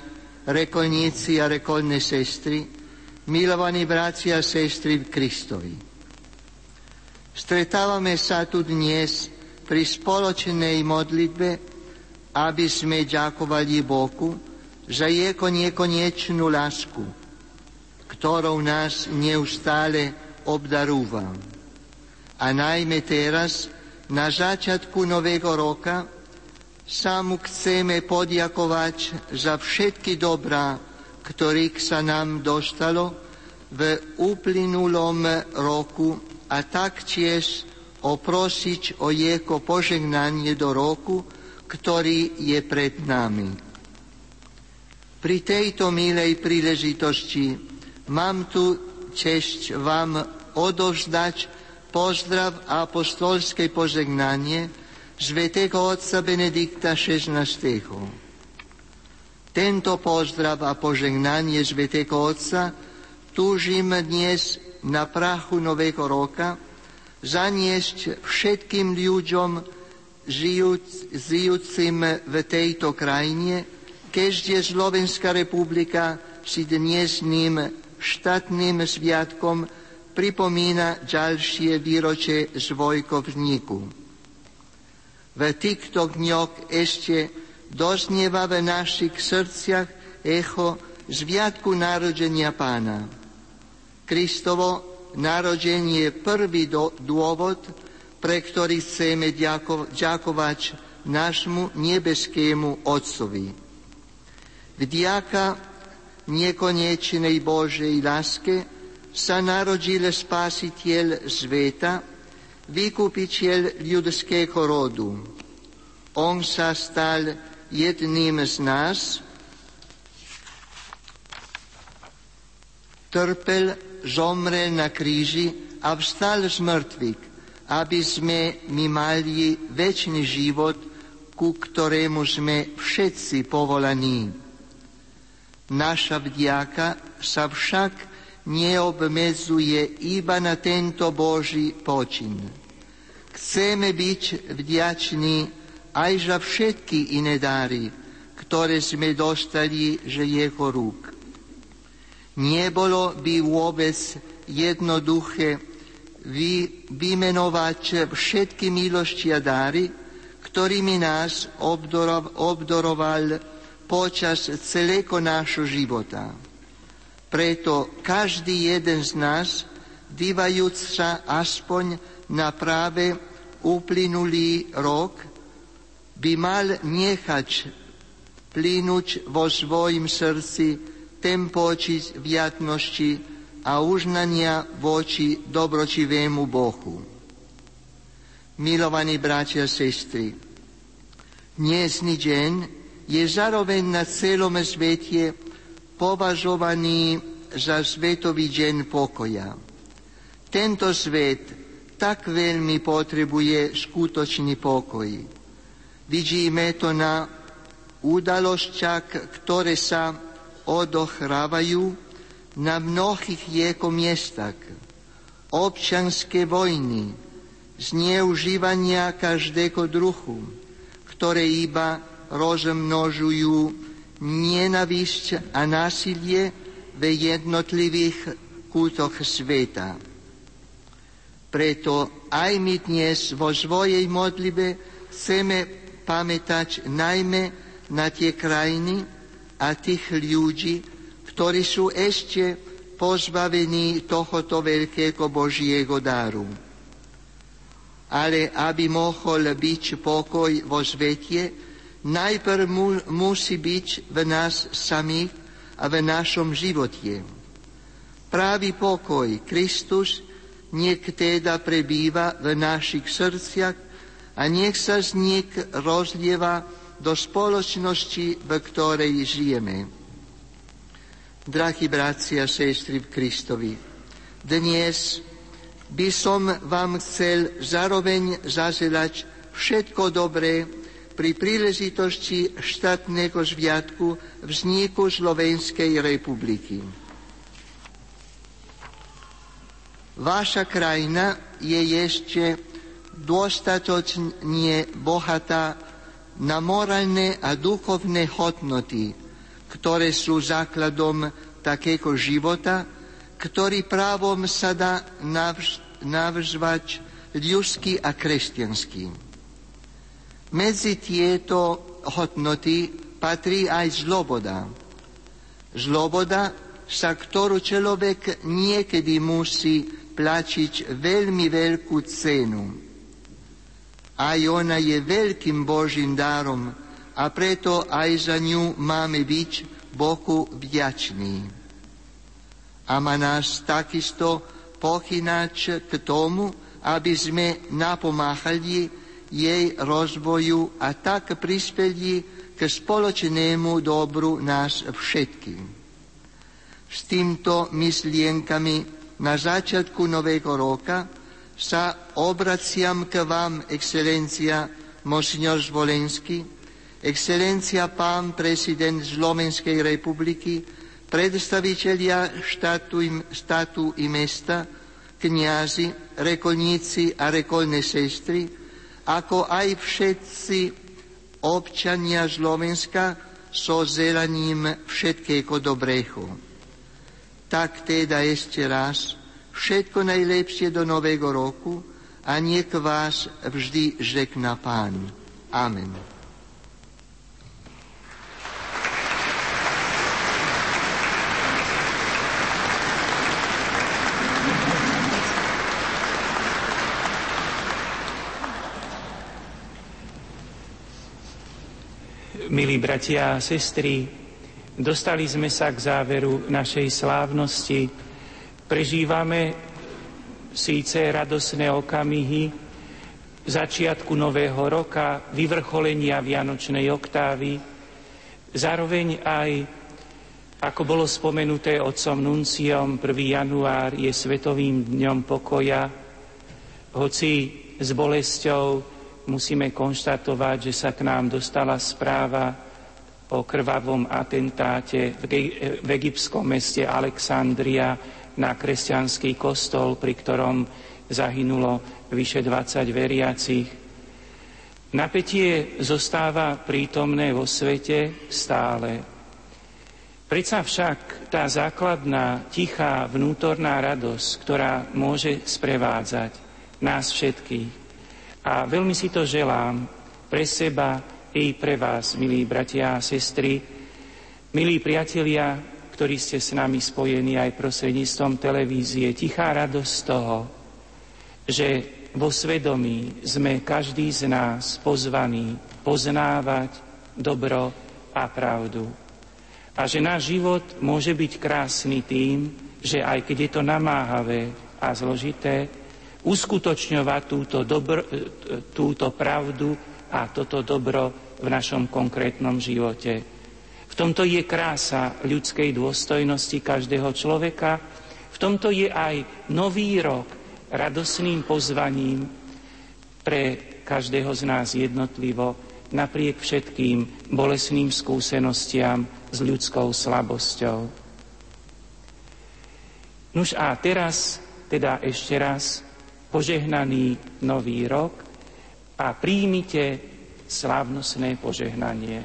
rekolníci a rekolné sestry, milovaní bratia a sestry v Kristovi. Stretávame sa tu dnes pri spoločnej modlitbe aby sme ďakovali Bohu za jeho nekonečnú lásku, ktorou nás neustále obdarúva. A najmä teraz, na začiatku nového roka, sa mu chceme podiakovať za všetky dobrá, ktorých sa nám dostalo v uplynulom roku a taktiež oprosiť o jeho požehnanie do roku, ktorý je pred nami. Pri tejto milej príležitosti mám tu česť vám odovzdať pozdrav a apostolské požegnanie svätého otca Benedikta XVI. Tento pozdrav a požegnanie svätého otca túžim dnes na prachu Nového roka zaniesť všetkým ľuďom, žijúc, žijúcim v tejto krajine, keďže Slovenská republika si dnesným štátnym sviatkom pripomína ďalšie výroče svojho vzniku. V týchto dňoch ešte doznieva v našich srdciach echo zviatku narodenia pána. Kristovo narodenie je prvý dôvod, pre ktorý chceme ďakovať nášmu nebeskému Otcovi. Vďaka nekonečnej Božej láske sa narodil Spasiteľ sveta, vykupiteľ ľudského rodu. On sa stal jedným z nás, trpel, zomrel na kríži a vstal z mŕtvych aby sme my mali väčší život, ku ktorému sme všetci povolaní. Naša vďaka sa však neobmedzuje iba na tento Boží počin. Chceme byť vďační aj za všetky iné dary, ktoré sme dostali že jeho rúk. Nebolo by vôbec jednoduché vy, vymenovať všetky milosti a dáry, ktorými nás obdorov, obdoroval počas celého nášho života. Preto každý jeden z nás, dívajúc sa aspoň na práve uplynulý rok, by mal nechať plínuť vo svojim srdci ten počít viatnosti, a uznania voči dobročivému Bohu. Milovaní bratia a sestry, dnesný deň je zároveň na celom svete považovaný za svetový deň pokoja. Tento svet tak veľmi potrebuje skutočný pokoj. Vidíme to na udalostiach, ktoré sa odohrávajú na mnohých jego miestach. Občanské vojny, zneužívania každého druhu, ktoré iba rozmnožujú nenavisť a násilie v jednotlivých kútoch sveta. Preto aj my dnes vo svojej modlibe chceme pamätať najmä na tie krajiny a tých ľudí, ktorí sú ešte pozbavení tohoto veľkého Božieho daru. Ale aby mohol byť pokoj vo svete, najprv mu, musí byť v nás samých a v našom živote. Právý pokoj Kristus nech teda prebýva v našich srdciach a nech sa z nich rozlieva do spoločnosti, v ktorej žijeme. Drahí bratci a sestry v Kristovi, dnes by som vám chcel zároveň zaželať všetko dobré pri príležitosti štátneho zviatku vzniku Slovenskej republiky. Vaša krajina je ešte dostatočne bohatá na morálne a duchovné hodnoty, ktoré sú základom takého života, ktorý právom sa dá navž- navžvať ľudský a kresťanský. Medzi tieto hodnoty patrí aj zloboda. Zloboda, za ktorú človek niekedy musí plačiť veľmi veľkú cenu aj ona je veľkým Božím darom a preto aj za ňu máme byť Bohu vďační. A má nás takisto pochynať k tomu, aby sme napomáhali jej rozvoju a tak prispeli k spoločnému dobru nás všetkým. S týmto myšlienkami na začiatku nového roka sa obraciam k vám, excelencia Monsignor Zvolenský, excelencia pán prezident Slovenskej republiky, predstavitelia štátu, štátu i mesta, kniazy, rekolníci a rekolné sestry, ako aj všetci občania Slovenska so zelaním všetkého dobrého. Tak teda ešte raz Všetko najlepšie do nového roku a niek vás vždy žekna Pán. Amen. Milí bratia a sestry, dostali sme sa k záveru našej slávnosti Prežívame síce radosné okamihy začiatku nového roka, vyvrcholenia Vianočnej oktávy, zároveň aj, ako bolo spomenuté otcom Nunciom, 1. január je Svetovým dňom pokoja, hoci s bolesťou musíme konštatovať, že sa k nám dostala správa o krvavom atentáte v egyptskom meste Alexandria, na kresťanský kostol, pri ktorom zahynulo vyše 20 veriacich. Napätie zostáva prítomné vo svete stále. Predsa však tá základná, tichá vnútorná radosť, ktorá môže sprevádzať nás všetkých. A veľmi si to želám pre seba i pre vás, milí bratia a sestry, milí priatelia, ktorí ste s nami spojení aj prostredníctvom televízie. Tichá radosť toho, že vo svedomí sme každý z nás pozvaní poznávať dobro a pravdu. A že náš život môže byť krásny tým, že aj keď je to namáhavé a zložité, uskutočňovať túto, dobro, túto pravdu a toto dobro v našom konkrétnom živote. V tomto je krása ľudskej dôstojnosti každého človeka, v tomto je aj nový rok radosným pozvaním pre každého z nás jednotlivo, napriek všetkým bolesným skúsenostiam s ľudskou slabosťou. Nuž a teraz, teda ešte raz, požehnaný nový rok a príjmite slávnostné požehnanie.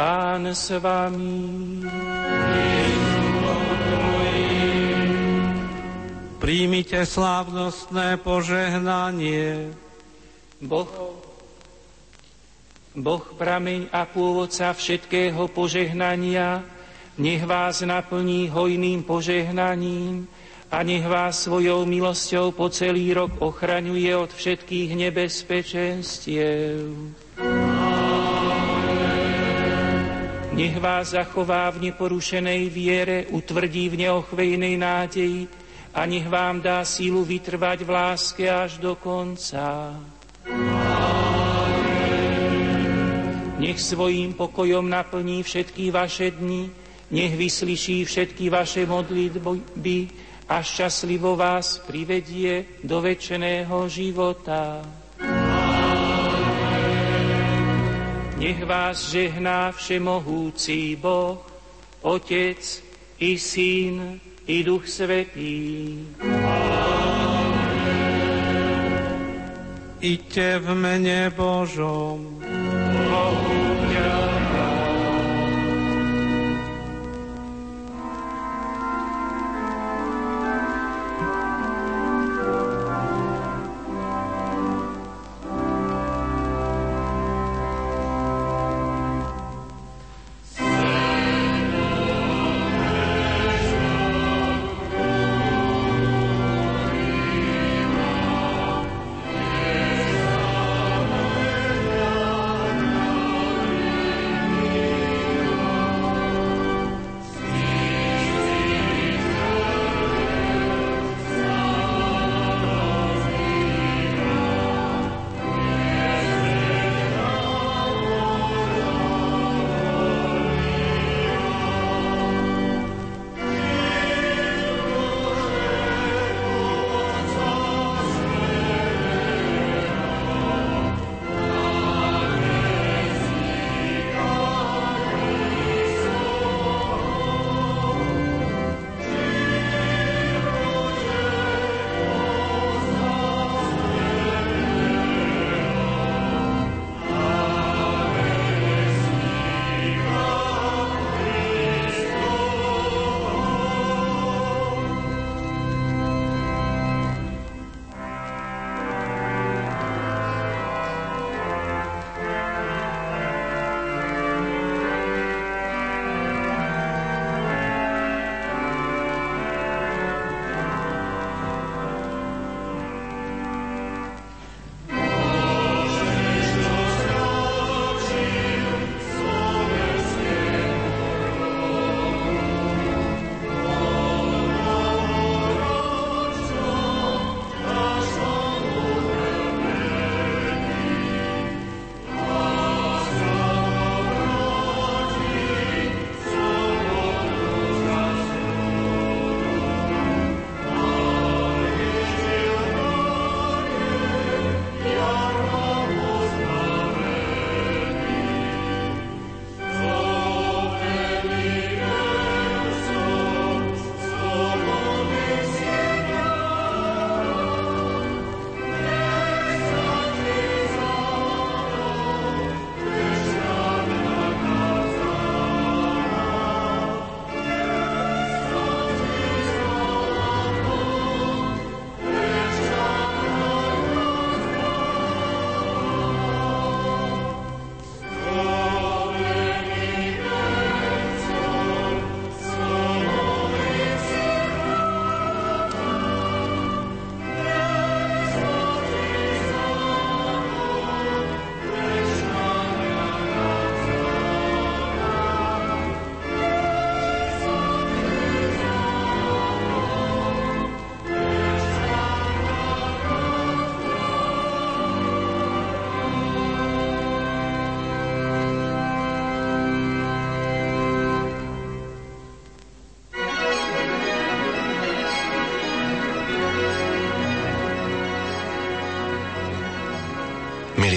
Pán s vami. Príjmite slávnostné požehnanie. Boh, boh prameň a pôvodca všetkého požehnania, nech vás naplní hojným požehnaním a nech vás svojou milosťou po celý rok ochraňuje od všetkých nebezpečenstiev. Nech vás zachová v neporušenej viere, utvrdí v neochvejnej nádeji, a nech vám dá sílu vytrvať v láske až do konca. Nech svojím pokojom naplní všetky vaše dni, nech vyslyší všetky vaše modlitby a šťastlivo vás privedie do väčšného života. Nech vás žehná všemohúci Boh, Otec i Syn i Duch Svetý. Iďte v mene Božom.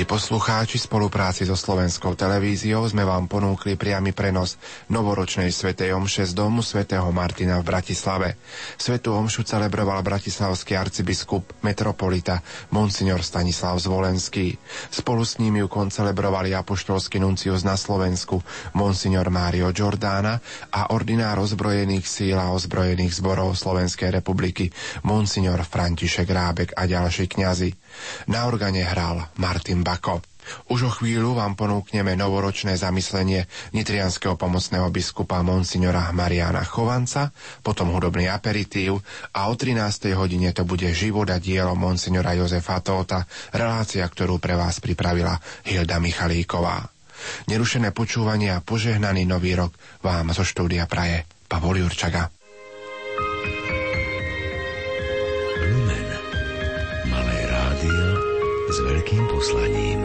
Milí poslucháči, spolupráci so slovenskou televíziou sme vám ponúkli priamy prenos novoročnej svätej omše z domu svätého Martina v Bratislave. Svetú omšu celebroval bratislavský arcibiskup metropolita Monsignor Stanislav Zvolenský. Spolu s ním ju koncelebrovali apoštolský nuncius na Slovensku Monsignor Mário Giordána a ordinár ozbrojených síl a ozbrojených zborov Slovenskej republiky Monsignor František Rábek a ďalší kňazi. Na organe hral Martin Bako. Už o chvíľu vám ponúkneme novoročné zamyslenie nitrianského pomocného biskupa Monsignora Mariana Chovanca, potom hudobný aperitív a o 13. hodine to bude život a dielo Monsignora Jozefa Tóta, relácia, ktorú pre vás pripravila Hilda Michalíková. Nerušené počúvanie a požehnaný nový rok vám zo štúdia praje Pavol Jurčaga. Veľkým poslaním.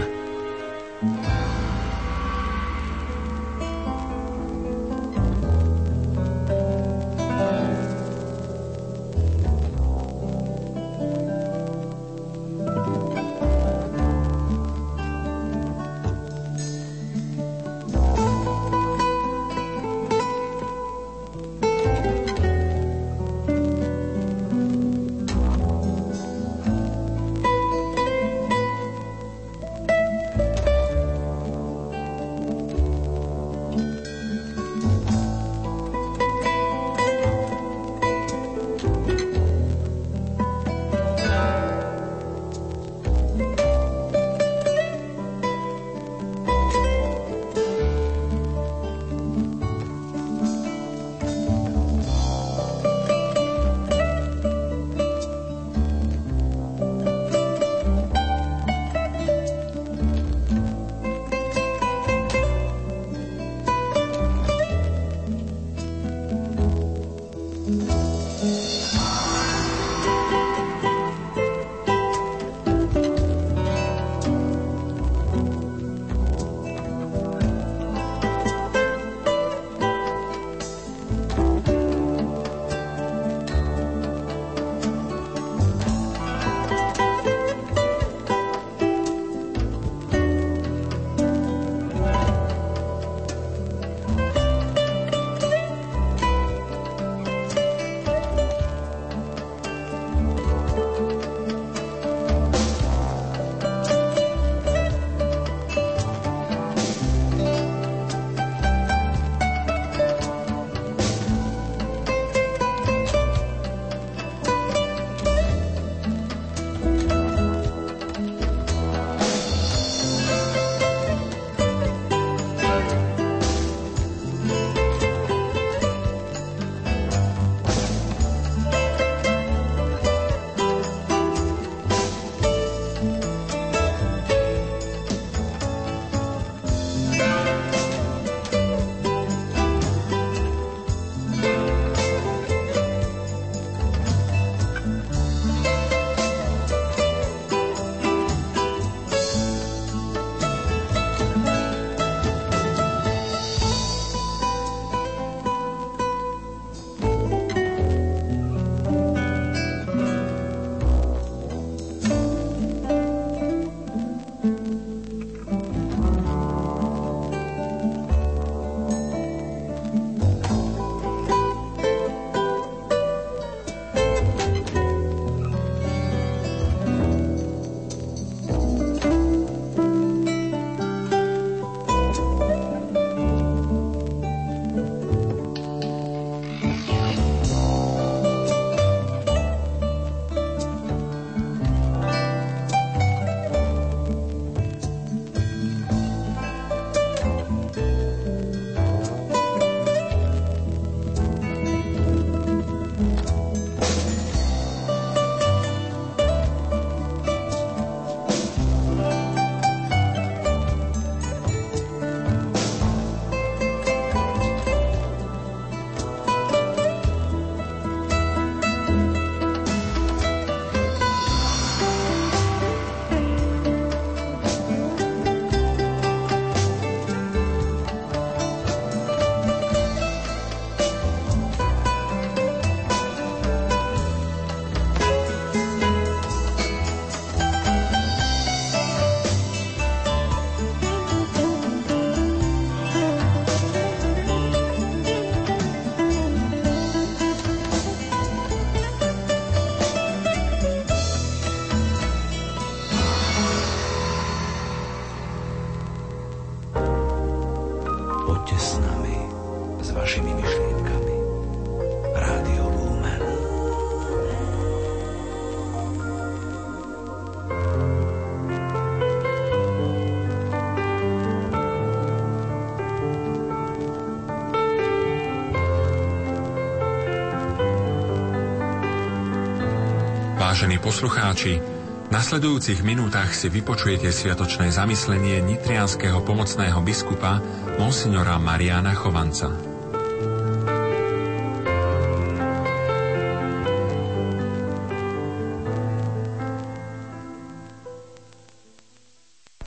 Vážení poslucháči, v nasledujúcich minútach si vypočujete sviatočné zamyslenie nitrianského pomocného biskupa monsignora Mariana Chovanca.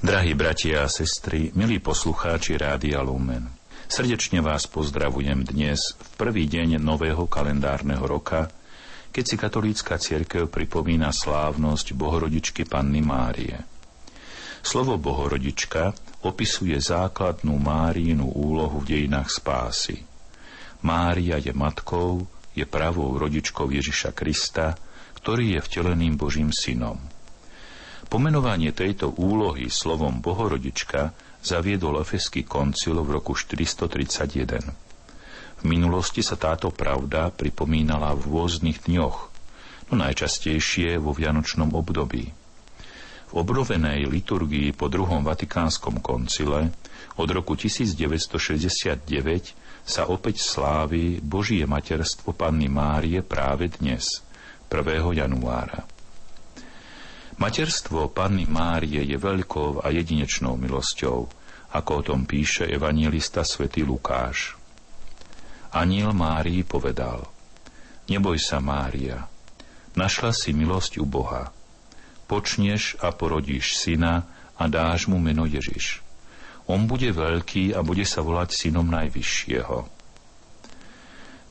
Drahí bratia a sestry, milí poslucháči Rádia Lumen, srdečne vás pozdravujem dnes, v prvý deň nového kalendárneho roka – keď si katolícka cirkev pripomína slávnosť Bohorodičky Panny Márie. Slovo Bohorodička opisuje základnú Márínu úlohu v dejinách spásy. Mária je matkou, je pravou rodičkou Ježiša Krista, ktorý je vteleným Božím synom. Pomenovanie tejto úlohy slovom Bohorodička zaviedol Efeský koncil v roku 431. V minulosti sa táto pravda pripomínala v rôznych dňoch, no najčastejšie vo vianočnom období. V obnovenej liturgii po druhom Vatikánskom koncile od roku 1969 sa opäť slávi Božie materstvo Panny Márie práve dnes, 1. januára. Materstvo Panny Márie je veľkou a jedinečnou milosťou, ako o tom píše evangelista svätý Lukáš. Aniel Márii povedal, Neboj sa, Mária, našla si milosť u Boha. Počneš a porodíš syna a dáš mu meno Ježiš. On bude veľký a bude sa volať synom Najvyššieho.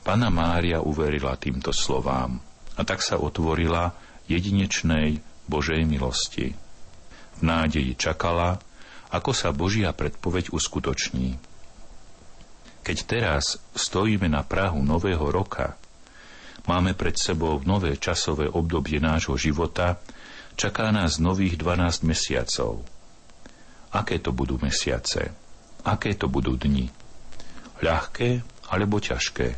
Pana Mária uverila týmto slovám a tak sa otvorila jedinečnej Božej milosti. V nádeji čakala, ako sa Božia predpoveď uskutoční. Keď teraz stojíme na Prahu nového roka, máme pred sebou nové časové obdobie nášho života, čaká nás nových 12 mesiacov. Aké to budú mesiace? Aké to budú dni? Ľahké alebo ťažké?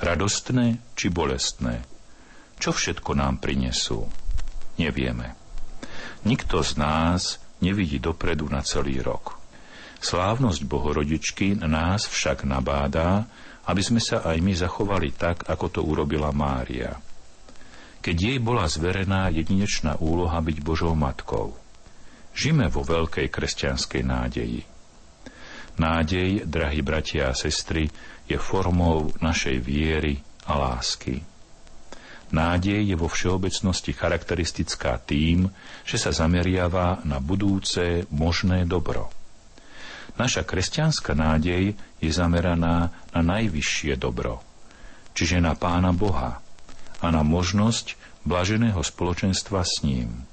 Radostné či bolestné? Čo všetko nám prinesú? Nevieme. Nikto z nás nevidí dopredu na celý rok. Slávnosť Bohorodičky nás však nabádá, aby sme sa aj my zachovali tak, ako to urobila Mária. Keď jej bola zverená jedinečná úloha byť Božou matkou. Žime vo veľkej kresťanskej nádeji. Nádej, drahí bratia a sestry, je formou našej viery a lásky. Nádej je vo všeobecnosti charakteristická tým, že sa zameriava na budúce možné dobro. Naša kresťanská nádej je zameraná na najvyššie dobro, čiže na Pána Boha a na možnosť blaženého spoločenstva s ním.